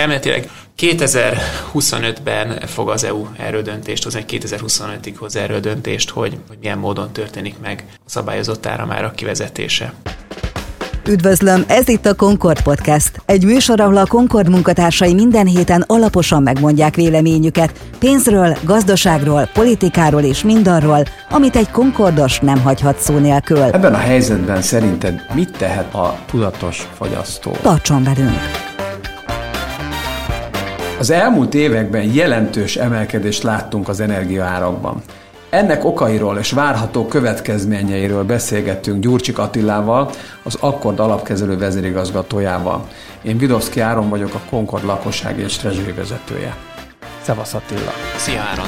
Elméletileg 2025-ben fog az EU erről döntést hozni, 2025-ig hoz erről döntést, hogy, hogy milyen módon történik meg a szabályozott áramárak kivezetése. Üdvözlöm, ez itt a Concord Podcast. Egy műsor, ahol a Concord munkatársai minden héten alaposan megmondják véleményüket pénzről, gazdaságról, politikáról és mindarról, amit egy Concordos nem hagyhat szó nélkül. Ebben a helyzetben szerinted mit tehet a tudatos fogyasztó? Tartson velünk! Az elmúlt években jelentős emelkedést láttunk az energiaárakban. Ennek okairól és várható következményeiről beszélgettünk Gyurcsik Attilával, az Akkord alapkezelő vezérigazgatójával. Én Vidovszki Áron vagyok, a Concord lakossági és treasury vezetője. Szevasz Attila! Szia Áron!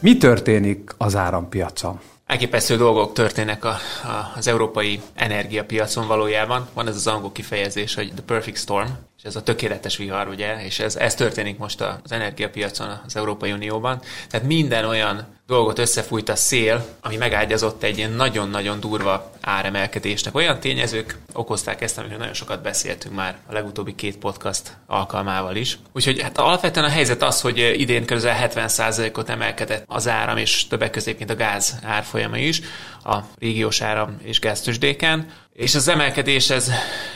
Mi történik az árampiacon? Elképesztő dolgok történnek a, a, az európai energiapiacon valójában. Van ez az angol kifejezés, hogy the perfect storm, és ez a tökéletes vihar, ugye, és ez, ez történik most az energiapiacon az Európai Unióban. Tehát minden olyan dolgot összefújt a szél, ami megágyazott egy ilyen nagyon-nagyon durva áremelkedésnek. Olyan tényezők okozták ezt, amiről nagyon sokat beszéltünk már a legutóbbi két podcast alkalmával is. Úgyhogy hát alapvetően a helyzet az, hogy idén közel 70%-ot emelkedett az áram, és többek közé, mint a gáz árfolyama is a régiós áram és gáztősdéken. És az emelkedés, ez,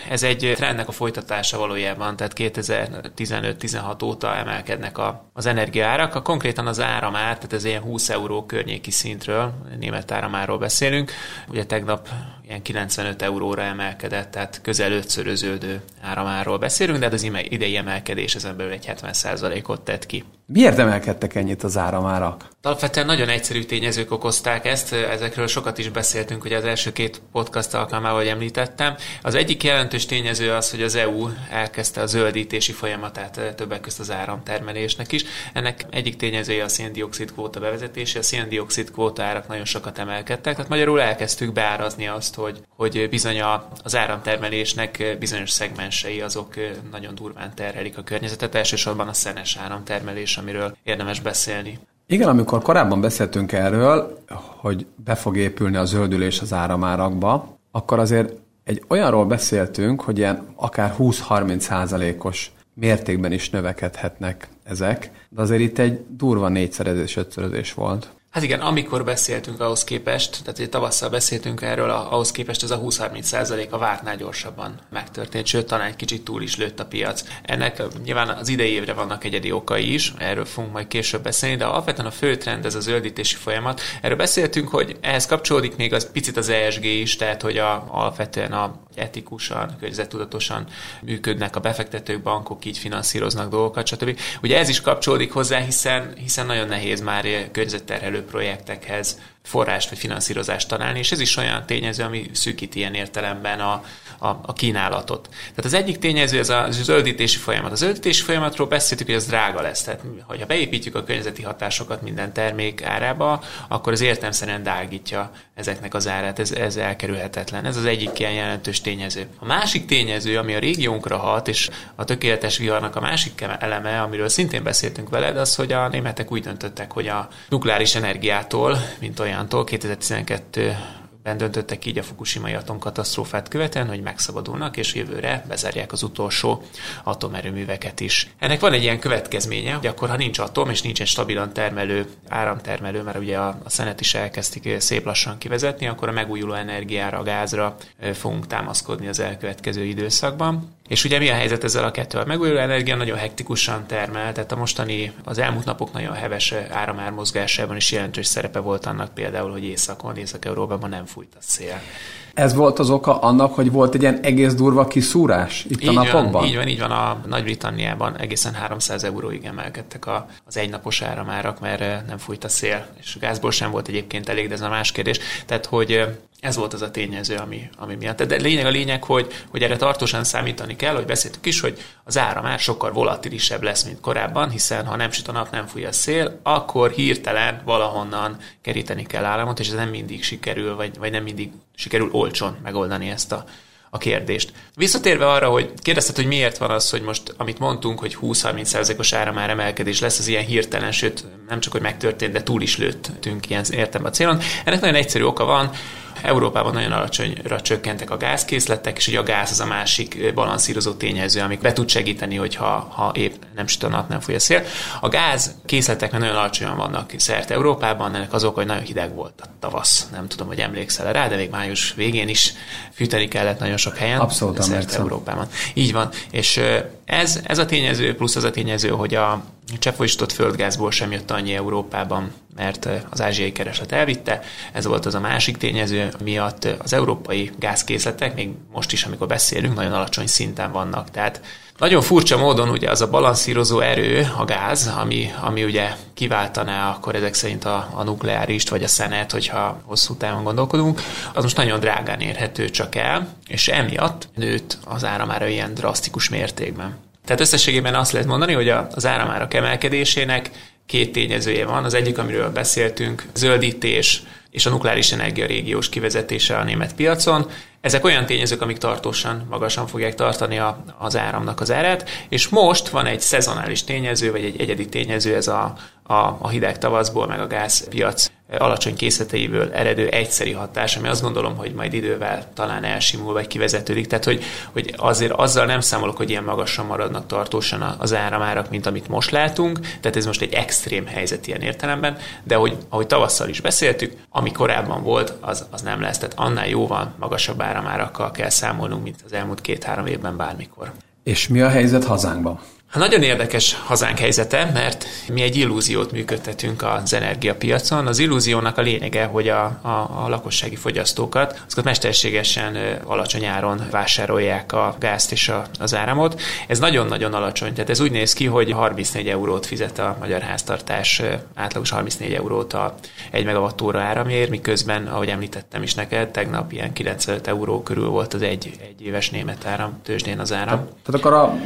ez egy trendnek a folytatása valójában, tehát 2015-16 óta emelkednek a, az energiaárak. A konkrétan az áramár, tehát ez ilyen 20 euró környéki szintről, német áramáról beszélünk. Ugye tegnap ilyen 95 euróra emelkedett, tehát közel ötszöröződő áramáról beszélünk, de hát az idei emelkedés ezen belül egy 70%-ot tett ki. Miért emelkedtek ennyit az áramárak? Alapvetően nagyon egyszerű tényezők okozták ezt, ezekről sokat is beszéltünk, hogy az első két podcast alkalmával, hogy említettem. Az egyik jelentős tényező az, hogy az EU elkezdte a zöldítési folyamatát többek között az áramtermelésnek is. Ennek egyik tényezője a széndiokszid kvóta bevezetése, a széndiokszid kvóta árak nagyon sokat emelkedtek, tehát magyarul elkezdtük beárazni azt, hogy, hogy bizony az áramtermelésnek bizonyos szegmensei azok nagyon durván terhelik a környezetet, elsősorban a szenes áramtermelés, amiről érdemes beszélni. Igen, amikor korábban beszéltünk erről, hogy be fog épülni a zöldülés az áramárakba, akkor azért egy olyanról beszéltünk, hogy ilyen akár 20-30 százalékos mértékben is növekedhetnek ezek, de azért itt egy durva négyszerezés, ötszörözés volt. Hát igen, amikor beszéltünk ahhoz képest, tehát egy tavasszal beszéltünk erről, ahhoz képest ez a 20-30 százalék a vártnál gyorsabban megtörtént, sőt, talán egy kicsit túl is lőtt a piac. Ennek nyilván az idei évre vannak egyedi okai is, erről fogunk majd később beszélni, de alapvetően a fő trend ez a zöldítési folyamat. Erről beszéltünk, hogy ehhez kapcsolódik még az picit az ESG is, tehát hogy a, alapvetően a etikusan, környezettudatosan működnek a befektetők, bankok, így finanszíroznak dolgokat, stb. Ugye ez is kapcsolódik hozzá, hiszen, hiszen nagyon nehéz már környezetterhelő projektekhez forrást vagy finanszírozást találni, és ez is olyan tényező, ami szűkít ilyen értelemben a, a, a kínálatot. Tehát az egyik tényező ez a zöldítési folyamat. A zöldítési folyamatról beszéltük, hogy ez drága lesz. Tehát, hogyha beépítjük a környezeti hatásokat minden termék árába, akkor az értelmszerűen drágítja ezeknek az árát. Ez, ez elkerülhetetlen. Ez az egyik ilyen jelentős tényező. A másik tényező, ami a régiónkra hat, és a tökéletes viharnak a másik eleme, amiről szintén beszéltünk veled, az, hogy a németek úgy döntöttek, hogy a nukleáris energiától, mint olyantól 2012 ben döntöttek így a Fukushima-i atomkatasztrófát követően, hogy megszabadulnak, és jövőre bezárják az utolsó atomerőműveket is. Ennek van egy ilyen következménye, hogy akkor, ha nincs atom, és nincs stabilan termelő, áramtermelő, mert ugye a, a szenet is elkezdték szép lassan kivezetni, akkor a megújuló energiára, a gázra fogunk támaszkodni az elkövetkező időszakban. És ugye mi a helyzet ezzel a kettővel? Megújuló energia nagyon hektikusan termel, tehát a mostani, az elmúlt napok nagyon heves áramármozgásában is jelentős szerepe volt annak például, hogy északon, Észak-Európában nem fújt a szél. Ez volt az oka annak, hogy volt egy ilyen egész durva kiszúrás itt így a napokban? Van, így van, így van. A Nagy-Britanniában egészen 300 euróig emelkedtek a, az egynapos áramárak, mert nem fújt a szél. És a gázból sem volt egyébként elég, de ez a más kérdés. Tehát, hogy ez volt az a tényező, ami, ami miatt. De lényeg a lényeg, hogy, hogy erre tartósan számítani kell, hogy beszéltük is, hogy az ára már sokkal volatilisebb lesz, mint korábban, hiszen ha nem süt a nap, nem fúj a szél, akkor hirtelen valahonnan keríteni kell államot, és ez nem mindig sikerül, vagy, vagy nem mindig sikerül olcsón megoldani ezt a, a kérdést. Visszatérve arra, hogy kérdezted, hogy miért van az, hogy most, amit mondtunk, hogy 20-30%-os áramár emelkedés lesz, az ilyen hirtelen, sőt, nem csak, hogy megtörtént, de túl is lőttünk ilyen értem a célon. Ennek nagyon egyszerű oka van, Európában nagyon alacsonyra csökkentek a gázkészletek, és ugye a gáz az a másik balanszírozó tényező, amik be tud segíteni, hogyha ha épp nem süt a nap, nem fúj a szél. A gáz készletek nagyon alacsonyan vannak szerte Európában, ennek azok, hogy nagyon hideg volt a tavasz. Nem tudom, hogy emlékszel rá, de még május végén is fűteni kellett nagyon sok helyen. Abszolút szerte Európában. Így van. És ez, ez a tényező, plusz az a tényező, hogy a cseppfolyósított földgázból sem jött annyi Európában, mert az ázsiai kereslet elvitte. Ez volt az a másik tényező, miatt az európai gázkészletek, még most is, amikor beszélünk, nagyon alacsony szinten vannak. Tehát nagyon furcsa módon ugye az a balanszírozó erő, a gáz, ami, ami ugye kiváltaná akkor ezek szerint a, a nukleárist vagy a szenet, hogyha hosszú távon gondolkodunk, az most nagyon drágán érhető csak el, és emiatt nőtt az áramára ilyen drasztikus mértékben. Tehát összességében azt lehet mondani, hogy az áramárak emelkedésének két tényezője van. Az egyik, amiről beszéltünk, zöldítés és a nukleáris energia régiós kivezetése a német piacon. Ezek olyan tényezők, amik tartósan, magasan fogják tartani a, az áramnak az árát, és most van egy szezonális tényező, vagy egy egyedi tényező, ez a, a, a hideg tavaszból, meg a gázpiac alacsony készleteiből eredő egyszeri hatás, ami azt gondolom, hogy majd idővel talán elsimul, vagy kivezetődik. Tehát, hogy, hogy azért azzal nem számolok, hogy ilyen magasan maradnak tartósan az áramárak, mint amit most látunk. Tehát ez most egy extrém helyzet ilyen értelemben, de hogy, ahogy tavasszal is beszéltük, ami korábban volt, az, az nem lesz. Tehát annál jóval magasabb áramárakkal kell számolnunk, mint az elmúlt két-három évben bármikor. És mi a helyzet hazánkban? Hát nagyon érdekes hazánk helyzete, mert mi egy illúziót működtetünk az energiapiacon. Az illúziónak a lényege, hogy a, a, a lakossági fogyasztókat azokat mesterségesen alacsony áron vásárolják a gázt és a, az áramot. Ez nagyon-nagyon alacsony, tehát ez úgy néz ki, hogy 34 eurót fizet a magyar háztartás, átlagos 34 eurót a 1 megawattóra áramért, miközben, ahogy említettem is neked, tegnap ilyen 95 euró körül volt az egy, egy éves német áram, tőzsdén az áram. Tehát, tehát akkor a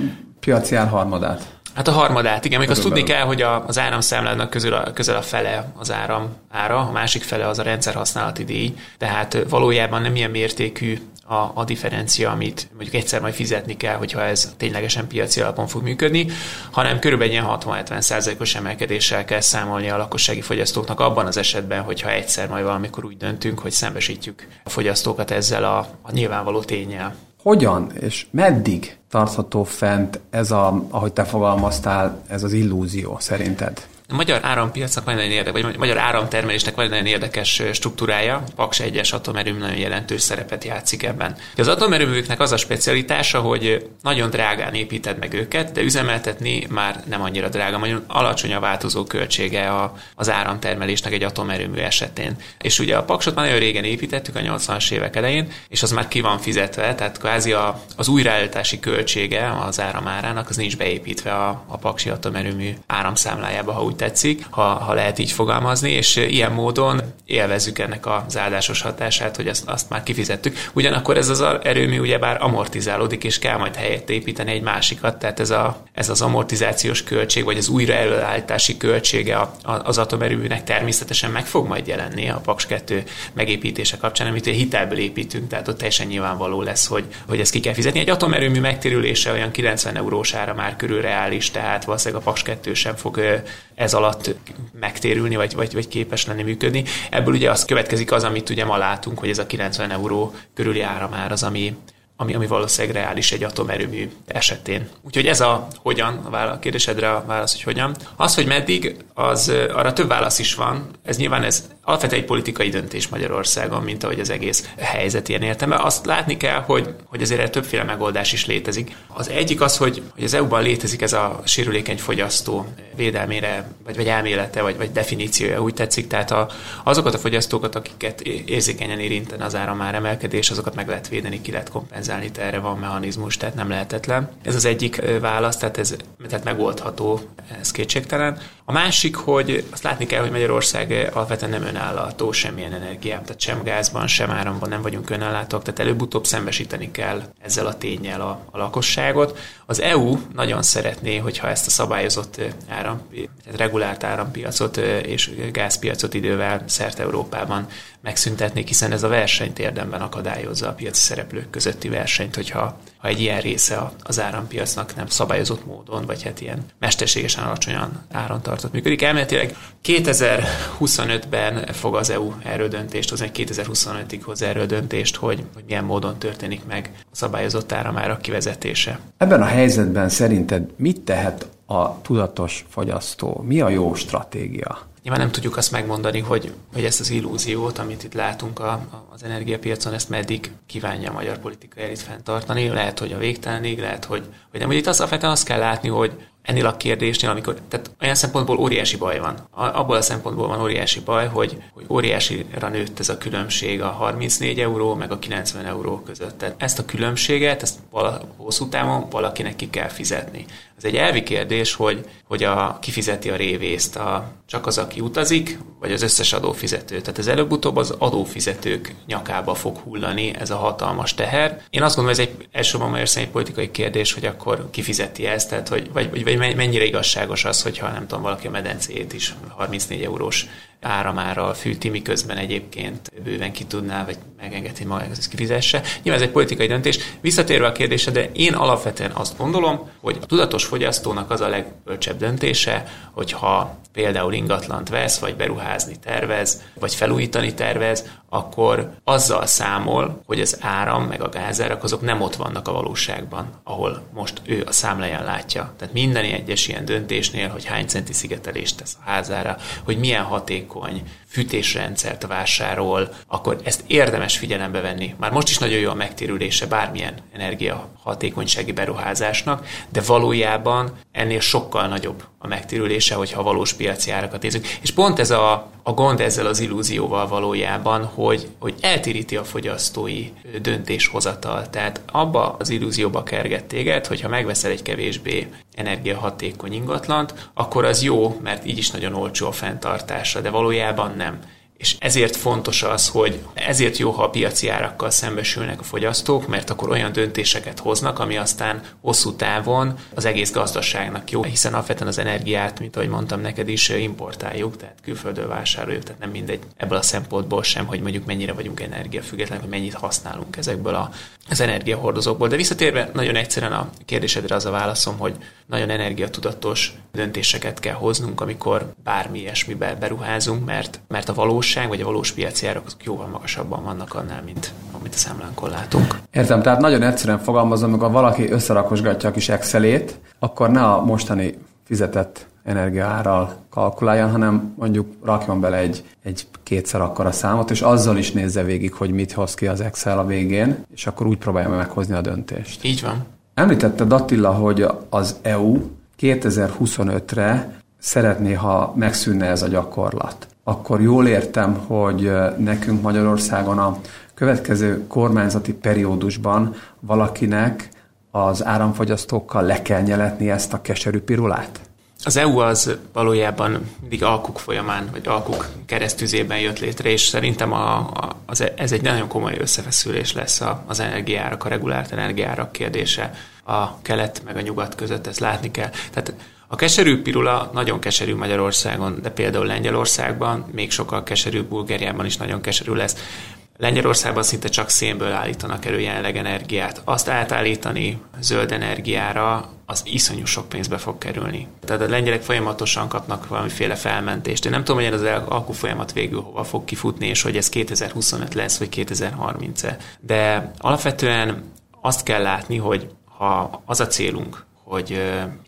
piaci ár harmadát. Hát a harmadát, igen. Még azt tudni kell, hogy a, az áramszámlának közül a, közel a fele az áram ára, a másik fele az a rendszer használati díj, tehát valójában nem ilyen mértékű a, a differencia, amit mondjuk egyszer majd fizetni kell, hogyha ez ténylegesen piaci alapon fog működni, hanem körülbelül ilyen 60-70 százalékos emelkedéssel kell számolni a lakossági fogyasztóknak abban az esetben, hogyha egyszer majd valamikor úgy döntünk, hogy szembesítjük a fogyasztókat ezzel a, a nyilvánvaló tényel hogyan és meddig tartható fent ez a, ahogy te fogalmaztál, ez az illúzió szerinted? A magyar árampiacnak van nagyon érdekes, vagy a magyar áramtermelésnek van egy nagyon érdekes struktúrája. Paks 1-es atomerőmű nagyon jelentős szerepet játszik ebben. Az atomerőműknek az a specialitása, hogy nagyon drágán építed meg őket, de üzemeltetni már nem annyira drága, nagyon alacsony a változó költsége az áramtermelésnek egy atomerőmű esetén. És ugye a Paksot már nagyon régen építettük, a 80-as évek elején, és az már ki van fizetve, tehát kvázi a, az újraállítási költsége az áramárának az nincs beépítve a, a Paksi atomerőmű áramszámlájába, ha úgy tetszik, ha, ha lehet így fogalmazni, és ilyen módon élvezzük ennek az áldásos hatását, hogy azt, azt már kifizettük. Ugyanakkor ez az erőmű ugyebár amortizálódik, és kell majd helyett építeni egy másikat, tehát ez, a, ez az amortizációs költség, vagy az újraelőállítási költsége az atomerőműnek természetesen meg fog majd jelenni a Paks 2 megépítése kapcsán, amit hitelből építünk, tehát ott teljesen nyilvánvaló lesz, hogy, hogy ezt ki kell fizetni. Egy atomerőmű megtérülése olyan 90 eurós ára már körül reális, tehát valószínűleg a Paks 2 sem fog ez alatt megtérülni, vagy, vagy, vagy képes lenni működni. Ebből ugye az következik az, amit ugye ma látunk, hogy ez a 90 euró körüli ára már az, ami, ami, ami valószínűleg reális egy atomerőmű esetén. Úgyhogy ez a hogyan, válasz, a kérdésedre a válasz, hogy hogyan. Az, hogy meddig, az arra több válasz is van. Ez nyilván ez alapvetően egy politikai döntés Magyarországon, mint ahogy az egész helyzet ilyen értelme. Azt látni kell, hogy, hogy azért erre többféle megoldás is létezik. Az egyik az, hogy, hogy az EU-ban létezik ez a sérülékeny fogyasztó védelmére, vagy, vagy elmélete, vagy, vagy definíciója, úgy tetszik. Tehát a, azokat a fogyasztókat, akiket érzékenyen érinten az áramár emelkedés, azokat meg lehet védeni, ki lehet kompenzálni, tehát erre van mechanizmus, tehát nem lehetetlen. Ez az egyik válasz, tehát ez tehát megoldható, ez kétségtelen. A másik, hogy azt látni kell, hogy Magyarország alapvetően nem önállátó semmilyen energiám, tehát sem gázban, sem áramban nem vagyunk önellátók, tehát előbb-utóbb szembesíteni kell ezzel a tényel a, a lakosságot. Az EU nagyon szeretné, hogyha ezt a szabályozott áram, tehát regulált árampiacot és gázpiacot idővel szerte Európában megszüntetnék, hiszen ez a versenyt érdemben akadályozza a piaci szereplők közötti versenyt, hogyha ha egy ilyen része az árampiacnak nem szabályozott módon, vagy hát ilyen mesterségesen alacsonyan áron tartott működik. Elméletileg 2025-ben fog az EU erről döntést hozni, 2025-ig hoz erről döntést, hogy, hogy milyen módon történik meg a szabályozott áramárak kivezetése. Ebben a helyzetben szerinted mit tehet a tudatos fogyasztó? Mi a jó stratégia? Nyilván nem tudjuk azt megmondani, hogy, hogy ezt az illúziót, amit itt látunk a, a, az energiapiacon, ezt meddig kívánja a magyar politika elit fenntartani. Lehet, hogy a végtelenig, lehet, hogy, hogy nem. Hogy itt azt, alapvetően azt kell látni, hogy ennél a kérdésnél, amikor, tehát olyan szempontból óriási baj van. Abból a szempontból van óriási baj, hogy, hogy óriásira nőtt ez a különbség a 34 euró meg a 90 euró között. Tehát ezt a különbséget, ezt vala, hosszú távon valakinek ki kell fizetni. Ez egy elvi kérdés, hogy, hogy a, kifizeti a révészt, a, csak az, aki utazik, vagy az összes adófizető. Tehát ez előbb-utóbb az adófizetők nyakába fog hullani ez a hatalmas teher. Én azt gondolom, ez egy elsősorban egy politikai kérdés, hogy akkor kifizeti ezt, tehát hogy, vagy, vagy, vagy mennyire igazságos az, hogyha nem tudom, valaki a medencét is 34 eurós áramárral fűti, miközben egyébként bőven ki tudná, vagy megengedheti maga ezt kifizesse. Nyilván ez egy politikai döntés. Visszatérve a kérdésre, de én alapvetően azt gondolom, hogy a tudatos fogyasztónak az a legbölcsebb döntése, hogyha például ingatlant vesz, vagy beruházni tervez, vagy felújítani tervez, akkor azzal számol, hogy az áram meg a gázárak azok nem ott vannak a valóságban, ahol most ő a számláján látja. Tehát minden egyes ilyen döntésnél, hogy hány centi szigetelést tesz a házára, hogy milyen hatékony fűtésrendszert vásárol, akkor ezt érdemes figyelembe venni. Már most is nagyon jó a megtérülése bármilyen energiahatékonysági beruházásnak, de valójában ennél sokkal nagyobb a megtérülése, hogyha valós piaci árakat nézünk. És pont ez a, a gond ezzel az illúzióval valójában, hogy, hogy eltéríti a fogyasztói döntéshozatal. Tehát abba az illúzióba kerget téged, hogyha megveszel egy kevésbé energiahatékony ingatlant, akkor az jó, mert így is nagyon olcsó a fenntartása, de valójában nem. them. És ezért fontos az, hogy ezért jó, ha a piaci árakkal szembesülnek a fogyasztók, mert akkor olyan döntéseket hoznak, ami aztán hosszú távon az egész gazdaságnak jó, hiszen alapvetően az energiát, mint ahogy mondtam neked is, importáljuk, tehát külföldről vásároljuk, tehát nem mindegy ebből a szempontból sem, hogy mondjuk mennyire vagyunk energiafüggetlenek, hogy mennyit használunk ezekből a, az energiahordozókból. De visszatérve nagyon egyszerűen a kérdésedre az a válaszom, hogy nagyon energiatudatos döntéseket kell hoznunk, amikor bármi ilyesmibe beruházunk, mert, mert a valós valóság, vagy a valós piaci árak azok jóval magasabban vannak annál, mint amit a számlánkon látunk. Értem, tehát nagyon egyszerűen fogalmazom, amikor valaki összerakosgatja a kis Excelét, akkor ne a mostani fizetett energiaárral kalkuláljon, hanem mondjuk rakjon bele egy, egy kétszer akkora számot, és azzal is nézze végig, hogy mit hoz ki az Excel a végén, és akkor úgy próbálja meghozni a döntést. Így van. Említette Attila, hogy az EU 2025-re szeretné, ha megszűnne ez a gyakorlat akkor jól értem, hogy nekünk Magyarországon a következő kormányzati periódusban valakinek az áramfogyasztókkal le kell nyeletni ezt a keserű pirulát? Az EU az valójában mindig alkuk folyamán, vagy alkuk keresztüzében jött létre, és szerintem a, a, az, ez egy nagyon komoly összefeszülés lesz a, az energiárak, a regulárt energiárak kérdése a kelet meg a nyugat között, ezt látni kell. Tehát a keserű pirula nagyon keserű Magyarországon, de például Lengyelországban még sokkal keserűbb, Bulgáriában is nagyon keserű lesz. Lengyelországban szinte csak szénből állítanak elő jelenleg energiát. Azt átállítani zöld energiára, az iszonyú sok pénzbe fog kerülni. Tehát a lengyelek folyamatosan kapnak valamiféle felmentést. Én nem tudom, hogy ez az alkú folyamat végül hova fog kifutni, és hogy ez 2025 lesz, vagy 2030-e. De alapvetően azt kell látni, hogy ha az a célunk, hogy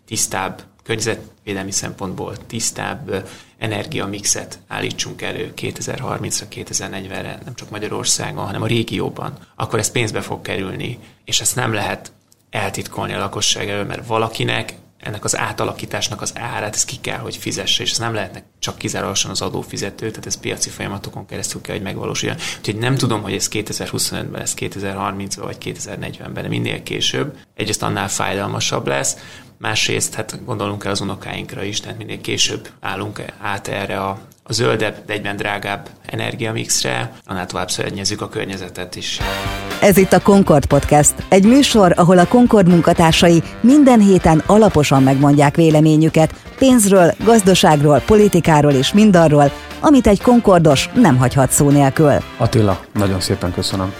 tisztább környezetvédelmi szempontból tisztább energiamixet állítsunk elő 2030-ra, 2040-re, nem csak Magyarországon, hanem a régióban, akkor ez pénzbe fog kerülni, és ezt nem lehet eltitkolni a lakosság elől, mert valakinek ennek az átalakításnak az árát, ez ki kell, hogy fizesse, és ez nem lehetnek csak kizárólagosan az adófizető, tehát ez piaci folyamatokon keresztül kell, hogy megvalósuljon. Úgyhogy nem tudom, hogy ez 2025-ben lesz, 2030-ban vagy 2040-ben, de minél később. Egyrészt annál fájdalmasabb lesz, másrészt hát gondolunk el az unokáinkra is, tehát minél később állunk át erre a, a zöldebb, de egyben drágább energiamixre, annál tovább szörnyezzük a környezetet is. Ez itt a Concord Podcast, egy műsor, ahol a Concord munkatársai minden héten alaposan megmondják véleményüket pénzről, gazdaságról, politikáról és mindarról, amit egy Concordos nem hagyhat szó nélkül. Attila, nagyon szépen köszönöm.